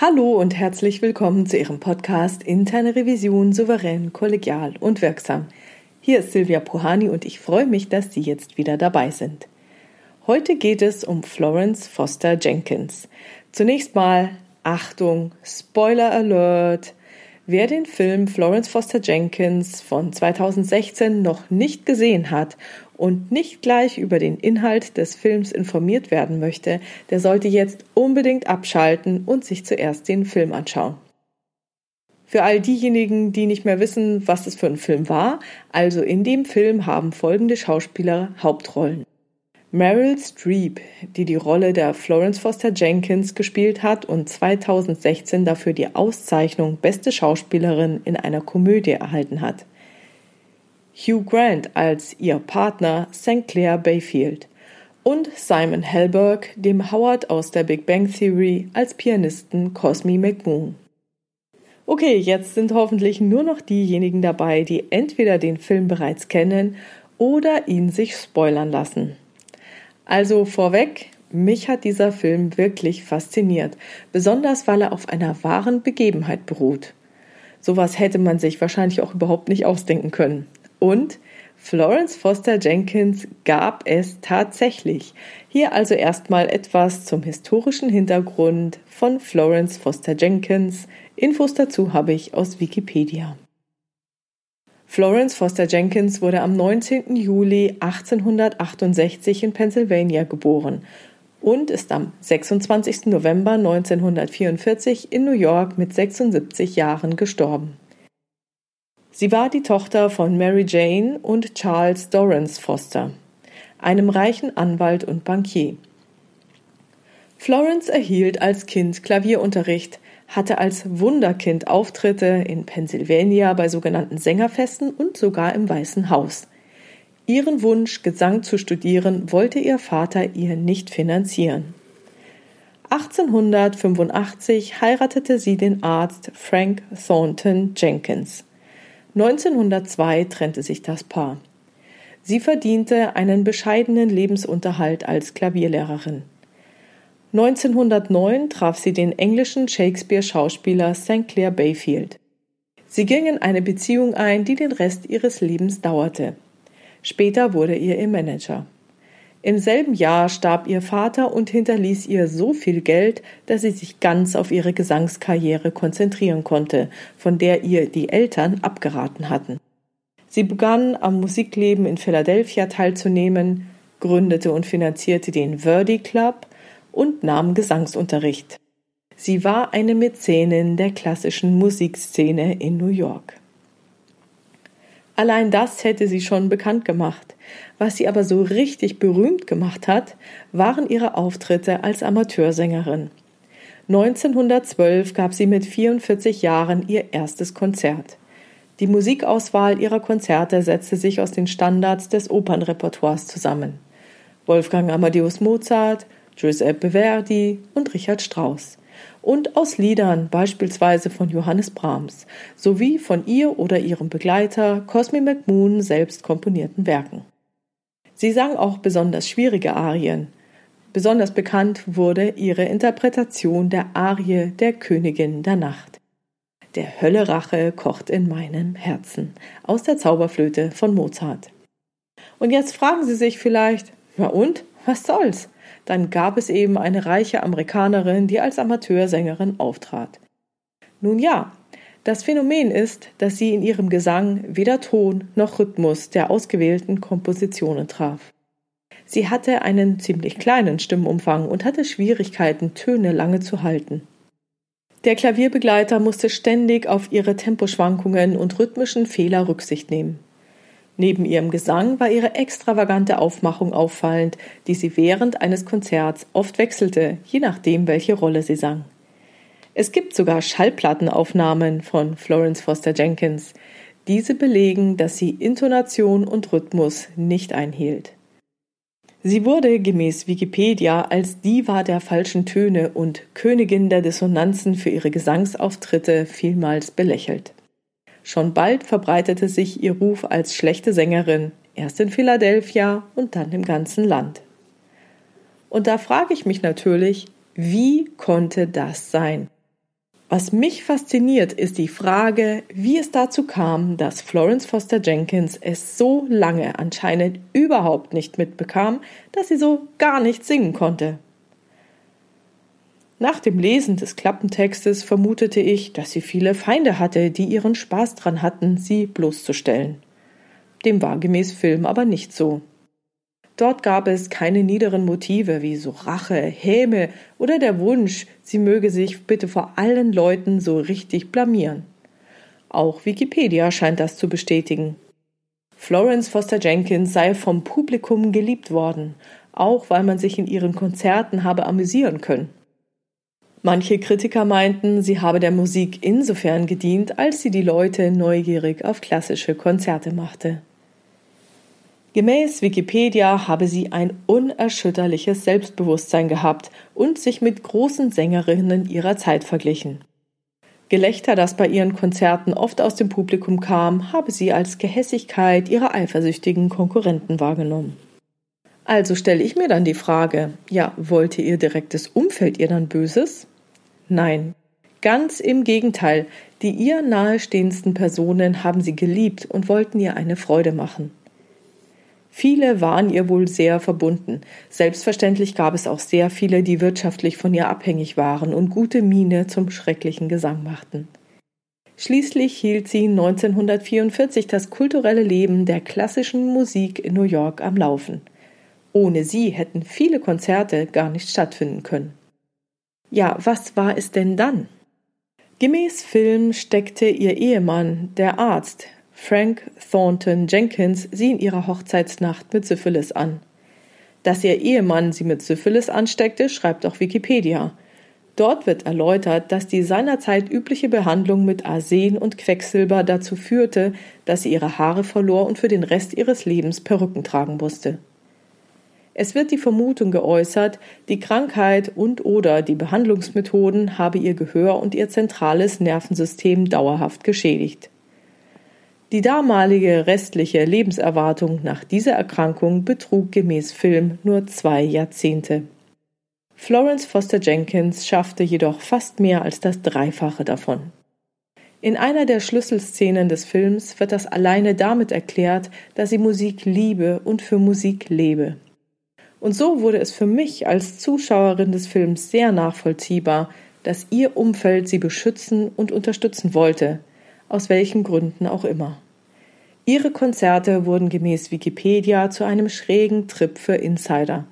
Hallo und herzlich willkommen zu Ihrem Podcast Interne Revision souverän, kollegial und wirksam. Hier ist Silvia Puhani und ich freue mich, dass Sie jetzt wieder dabei sind. Heute geht es um Florence Foster Jenkins. Zunächst mal Achtung, Spoiler Alert. Wer den Film Florence Foster Jenkins von 2016 noch nicht gesehen hat und nicht gleich über den Inhalt des Films informiert werden möchte, der sollte jetzt unbedingt abschalten und sich zuerst den Film anschauen. Für all diejenigen, die nicht mehr wissen, was es für ein Film war, also in dem Film haben folgende Schauspieler Hauptrollen. Meryl Streep, die die Rolle der Florence Foster Jenkins gespielt hat und 2016 dafür die Auszeichnung Beste Schauspielerin in einer Komödie erhalten hat. Hugh Grant als ihr Partner St. Clair Bayfield und Simon Helberg, dem Howard aus der Big Bang Theory, als Pianisten Cosme McMoon. Okay, jetzt sind hoffentlich nur noch diejenigen dabei, die entweder den Film bereits kennen oder ihn sich spoilern lassen. Also vorweg, mich hat dieser Film wirklich fasziniert, besonders weil er auf einer wahren Begebenheit beruht. Sowas hätte man sich wahrscheinlich auch überhaupt nicht ausdenken können. Und Florence Foster Jenkins gab es tatsächlich. Hier also erstmal etwas zum historischen Hintergrund von Florence Foster Jenkins. Infos dazu habe ich aus Wikipedia. Florence Foster Jenkins wurde am 19. Juli 1868 in Pennsylvania geboren und ist am 26. November 1944 in New York mit 76 Jahren gestorben. Sie war die Tochter von Mary Jane und Charles Dorrance Foster, einem reichen Anwalt und Bankier. Florence erhielt als Kind Klavierunterricht, hatte als Wunderkind Auftritte in Pennsylvania bei sogenannten Sängerfesten und sogar im Weißen Haus. Ihren Wunsch, Gesang zu studieren, wollte ihr Vater ihr nicht finanzieren. 1885 heiratete sie den Arzt Frank Thornton Jenkins. 1902 trennte sich das Paar. Sie verdiente einen bescheidenen Lebensunterhalt als Klavierlehrerin. 1909 traf sie den englischen Shakespeare-Schauspieler St. Clair Bayfield. Sie gingen eine Beziehung ein, die den Rest ihres Lebens dauerte. Später wurde ihr ihr Manager. Im selben Jahr starb ihr Vater und hinterließ ihr so viel Geld, dass sie sich ganz auf ihre Gesangskarriere konzentrieren konnte, von der ihr die Eltern abgeraten hatten. Sie begann am Musikleben in Philadelphia teilzunehmen, gründete und finanzierte den Verdi Club und nahm Gesangsunterricht. Sie war eine Mäzenin der klassischen Musikszene in New York. Allein das hätte sie schon bekannt gemacht. Was sie aber so richtig berühmt gemacht hat, waren ihre Auftritte als Amateursängerin. 1912 gab sie mit 44 Jahren ihr erstes Konzert. Die Musikauswahl ihrer Konzerte setzte sich aus den Standards des Opernrepertoires zusammen. Wolfgang Amadeus Mozart, Giuseppe Verdi und Richard Strauss und aus Liedern beispielsweise von Johannes Brahms sowie von ihr oder ihrem Begleiter Cosme McMoon selbst komponierten Werken. Sie sang auch besonders schwierige Arien. Besonders bekannt wurde ihre Interpretation der Arie der Königin der Nacht. Der Höllerache kocht in meinem Herzen aus der Zauberflöte von Mozart. Und jetzt fragen Sie sich vielleicht, ja und, was soll's? Dann gab es eben eine reiche Amerikanerin, die als Amateursängerin auftrat. Nun ja, das Phänomen ist, dass sie in ihrem Gesang weder Ton noch Rhythmus der ausgewählten Kompositionen traf. Sie hatte einen ziemlich kleinen Stimmumfang und hatte Schwierigkeiten, Töne lange zu halten. Der Klavierbegleiter musste ständig auf ihre Temposchwankungen und rhythmischen Fehler Rücksicht nehmen. Neben ihrem Gesang war ihre extravagante Aufmachung auffallend, die sie während eines Konzerts oft wechselte, je nachdem, welche Rolle sie sang. Es gibt sogar Schallplattenaufnahmen von Florence Foster Jenkins. Diese belegen, dass sie Intonation und Rhythmus nicht einhielt. Sie wurde gemäß Wikipedia als Diva der falschen Töne und Königin der Dissonanzen für ihre Gesangsauftritte vielmals belächelt. Schon bald verbreitete sich ihr Ruf als schlechte Sängerin, erst in Philadelphia und dann im ganzen Land. Und da frage ich mich natürlich, wie konnte das sein? Was mich fasziniert, ist die Frage, wie es dazu kam, dass Florence Foster Jenkins es so lange anscheinend überhaupt nicht mitbekam, dass sie so gar nicht singen konnte. Nach dem Lesen des Klappentextes vermutete ich, dass sie viele Feinde hatte, die ihren Spaß dran hatten, sie bloßzustellen. Dem war gemäß Film aber nicht so. Dort gab es keine niederen Motive wie so Rache, Häme oder der Wunsch, sie möge sich bitte vor allen Leuten so richtig blamieren. Auch Wikipedia scheint das zu bestätigen. Florence Foster Jenkins sei vom Publikum geliebt worden, auch weil man sich in ihren Konzerten habe amüsieren können. Manche Kritiker meinten, sie habe der Musik insofern gedient, als sie die Leute neugierig auf klassische Konzerte machte. Gemäß Wikipedia habe sie ein unerschütterliches Selbstbewusstsein gehabt und sich mit großen Sängerinnen ihrer Zeit verglichen. Gelächter, das bei ihren Konzerten oft aus dem Publikum kam, habe sie als Gehässigkeit ihrer eifersüchtigen Konkurrenten wahrgenommen. Also stelle ich mir dann die Frage, ja, wollte ihr direktes Umfeld ihr dann Böses? Nein, ganz im Gegenteil, die ihr nahestehendsten Personen haben sie geliebt und wollten ihr eine Freude machen. Viele waren ihr wohl sehr verbunden. Selbstverständlich gab es auch sehr viele, die wirtschaftlich von ihr abhängig waren und gute Miene zum schrecklichen Gesang machten. Schließlich hielt sie 1944 das kulturelle Leben der klassischen Musik in New York am Laufen. Ohne sie hätten viele Konzerte gar nicht stattfinden können. Ja, was war es denn dann? Gemäß Film steckte ihr Ehemann, der Arzt, Frank Thornton Jenkins sie in ihrer Hochzeitsnacht mit Syphilis an. Dass ihr Ehemann sie mit Syphilis ansteckte, schreibt auch Wikipedia. Dort wird erläutert, dass die seinerzeit übliche Behandlung mit Arsen und Quecksilber dazu führte, dass sie ihre Haare verlor und für den Rest ihres Lebens Perücken tragen musste. Es wird die Vermutung geäußert, die Krankheit und oder die Behandlungsmethoden habe ihr Gehör und ihr zentrales Nervensystem dauerhaft geschädigt. Die damalige restliche Lebenserwartung nach dieser Erkrankung betrug gemäß Film nur zwei Jahrzehnte. Florence Foster Jenkins schaffte jedoch fast mehr als das Dreifache davon. In einer der Schlüsselszenen des Films wird das alleine damit erklärt, dass sie Musik liebe und für Musik lebe. Und so wurde es für mich als Zuschauerin des Films sehr nachvollziehbar, dass ihr Umfeld sie beschützen und unterstützen wollte, aus welchen Gründen auch immer. Ihre Konzerte wurden gemäß Wikipedia zu einem schrägen Trip für Insider.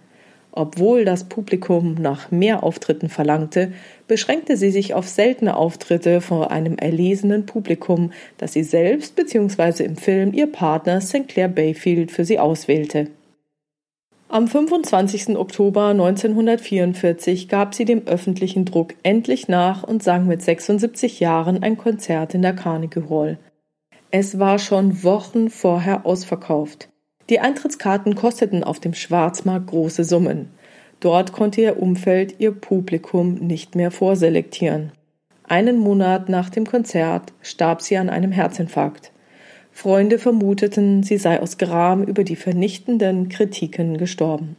Obwohl das Publikum nach mehr Auftritten verlangte, beschränkte sie sich auf seltene Auftritte vor einem erlesenen Publikum, das sie selbst bzw. im Film ihr Partner Sinclair Bayfield für sie auswählte. Am 25. Oktober 1944 gab sie dem öffentlichen Druck endlich nach und sang mit 76 Jahren ein Konzert in der Carnegie Hall. Es war schon Wochen vorher ausverkauft. Die Eintrittskarten kosteten auf dem Schwarzmarkt große Summen. Dort konnte ihr Umfeld ihr Publikum nicht mehr vorselektieren. Einen Monat nach dem Konzert starb sie an einem Herzinfarkt. Freunde vermuteten, sie sei aus Gram über die vernichtenden Kritiken gestorben.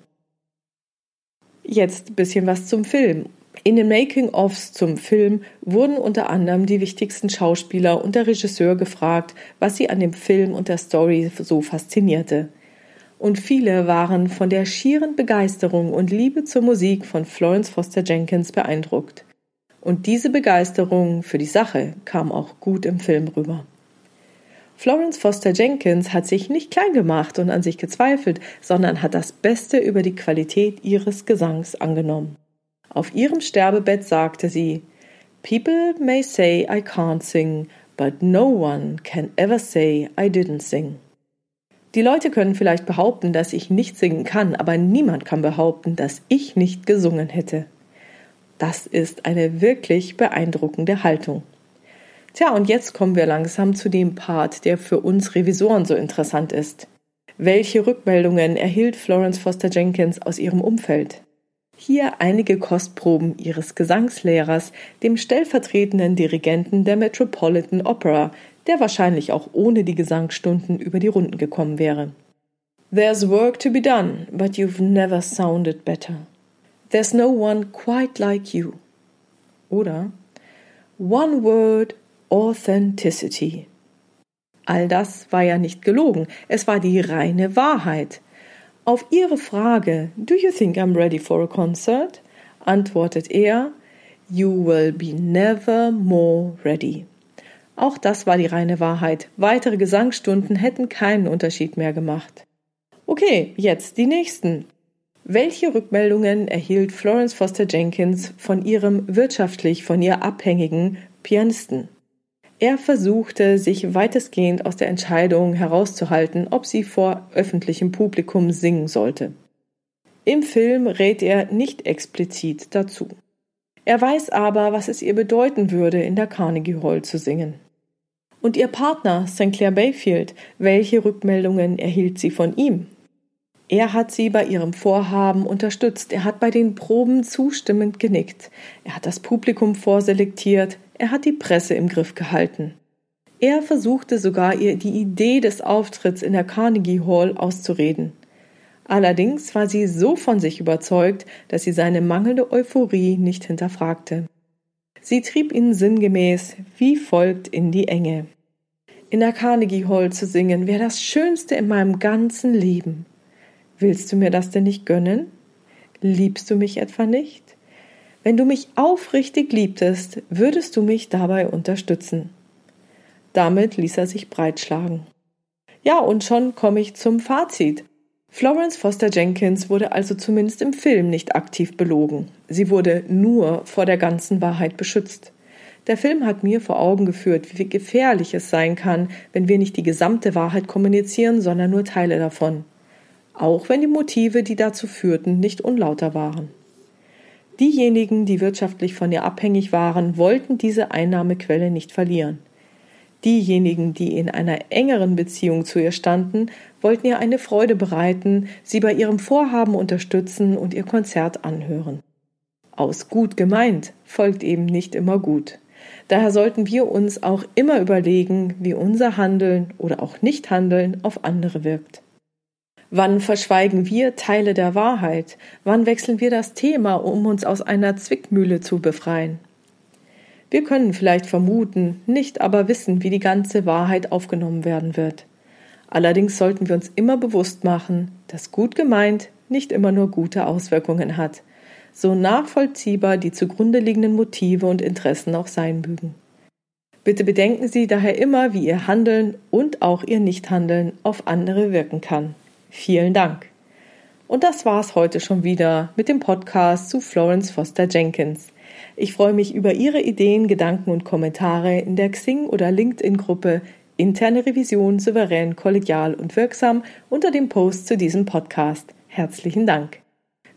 Jetzt bisschen was zum Film in den Making-ofs zum Film wurden unter anderem die wichtigsten Schauspieler und der Regisseur gefragt, was sie an dem Film und der Story so faszinierte. Und viele waren von der schieren Begeisterung und Liebe zur Musik von Florence Foster Jenkins beeindruckt. Und diese Begeisterung für die Sache kam auch gut im Film rüber. Florence Foster Jenkins hat sich nicht klein gemacht und an sich gezweifelt, sondern hat das Beste über die Qualität ihres Gesangs angenommen. Auf ihrem Sterbebett sagte sie People may say I can't sing, but no one can ever say I didn't sing. Die Leute können vielleicht behaupten, dass ich nicht singen kann, aber niemand kann behaupten, dass ich nicht gesungen hätte. Das ist eine wirklich beeindruckende Haltung. Tja, und jetzt kommen wir langsam zu dem Part, der für uns Revisoren so interessant ist. Welche Rückmeldungen erhielt Florence Foster Jenkins aus ihrem Umfeld? Hier einige Kostproben ihres Gesangslehrers, dem stellvertretenden Dirigenten der Metropolitan Opera, der wahrscheinlich auch ohne die Gesangsstunden über die Runden gekommen wäre. There's work to be done, but you've never sounded better. There's no one quite like you. Oder One word Authenticity. All das war ja nicht gelogen, es war die reine Wahrheit. Auf ihre Frage Do you think I'm ready for a concert? antwortet er You will be never more ready. Auch das war die reine Wahrheit. Weitere Gesangsstunden hätten keinen Unterschied mehr gemacht. Okay, jetzt die nächsten. Welche Rückmeldungen erhielt Florence Foster Jenkins von ihrem wirtschaftlich von ihr abhängigen Pianisten? Er versuchte, sich weitestgehend aus der Entscheidung herauszuhalten, ob sie vor öffentlichem Publikum singen sollte. Im Film rät er nicht explizit dazu. Er weiß aber, was es ihr bedeuten würde, in der Carnegie Hall zu singen. Und ihr Partner, St. Clair Bayfield, welche Rückmeldungen erhielt sie von ihm? Er hat sie bei ihrem Vorhaben unterstützt, er hat bei den Proben zustimmend genickt, er hat das Publikum vorselektiert, er hat die Presse im Griff gehalten. Er versuchte sogar ihr die Idee des Auftritts in der Carnegie Hall auszureden. Allerdings war sie so von sich überzeugt, dass sie seine mangelnde Euphorie nicht hinterfragte. Sie trieb ihn sinngemäß wie folgt in die Enge. In der Carnegie Hall zu singen wäre das Schönste in meinem ganzen Leben. Willst du mir das denn nicht gönnen? Liebst du mich etwa nicht? Wenn du mich aufrichtig liebtest, würdest du mich dabei unterstützen. Damit ließ er sich breitschlagen. Ja, und schon komme ich zum Fazit. Florence Foster Jenkins wurde also zumindest im Film nicht aktiv belogen. Sie wurde nur vor der ganzen Wahrheit beschützt. Der Film hat mir vor Augen geführt, wie gefährlich es sein kann, wenn wir nicht die gesamte Wahrheit kommunizieren, sondern nur Teile davon. Auch wenn die Motive, die dazu führten, nicht unlauter waren. Diejenigen, die wirtschaftlich von ihr abhängig waren, wollten diese Einnahmequelle nicht verlieren. Diejenigen, die in einer engeren Beziehung zu ihr standen, wollten ihr eine Freude bereiten, sie bei ihrem Vorhaben unterstützen und ihr Konzert anhören. Aus gut gemeint folgt eben nicht immer gut. Daher sollten wir uns auch immer überlegen, wie unser Handeln oder auch Nichthandeln auf andere wirkt. Wann verschweigen wir Teile der Wahrheit? Wann wechseln wir das Thema, um uns aus einer Zwickmühle zu befreien? Wir können vielleicht vermuten, nicht aber wissen, wie die ganze Wahrheit aufgenommen werden wird. Allerdings sollten wir uns immer bewusst machen, dass gut gemeint nicht immer nur gute Auswirkungen hat, so nachvollziehbar die zugrunde liegenden Motive und Interessen auch sein mögen. Bitte bedenken Sie daher immer, wie Ihr Handeln und auch Ihr Nichthandeln auf andere wirken kann. Vielen Dank. Und das war's heute schon wieder mit dem Podcast zu Florence Foster Jenkins. Ich freue mich über Ihre Ideen, Gedanken und Kommentare in der Xing- oder LinkedIn-Gruppe Interne Revision souverän, kollegial und wirksam unter dem Post zu diesem Podcast. Herzlichen Dank.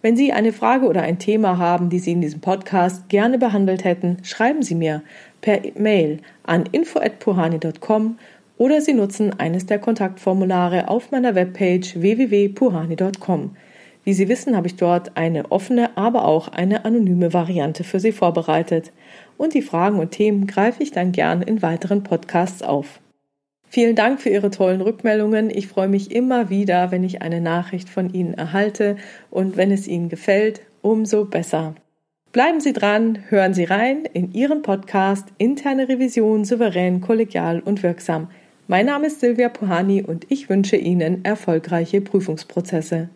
Wenn Sie eine Frage oder ein Thema haben, die Sie in diesem Podcast gerne behandelt hätten, schreiben Sie mir per Mail an info@puhani.com oder Sie nutzen eines der Kontaktformulare auf meiner Webpage www.puhani.com. Wie Sie wissen, habe ich dort eine offene, aber auch eine anonyme Variante für Sie vorbereitet. Und die Fragen und Themen greife ich dann gern in weiteren Podcasts auf. Vielen Dank für Ihre tollen Rückmeldungen. Ich freue mich immer wieder, wenn ich eine Nachricht von Ihnen erhalte und wenn es Ihnen gefällt, umso besser. Bleiben Sie dran, hören Sie rein in Ihren Podcast Interne Revision souverän, kollegial und wirksam. Mein Name ist Silvia Puhani und ich wünsche Ihnen erfolgreiche Prüfungsprozesse.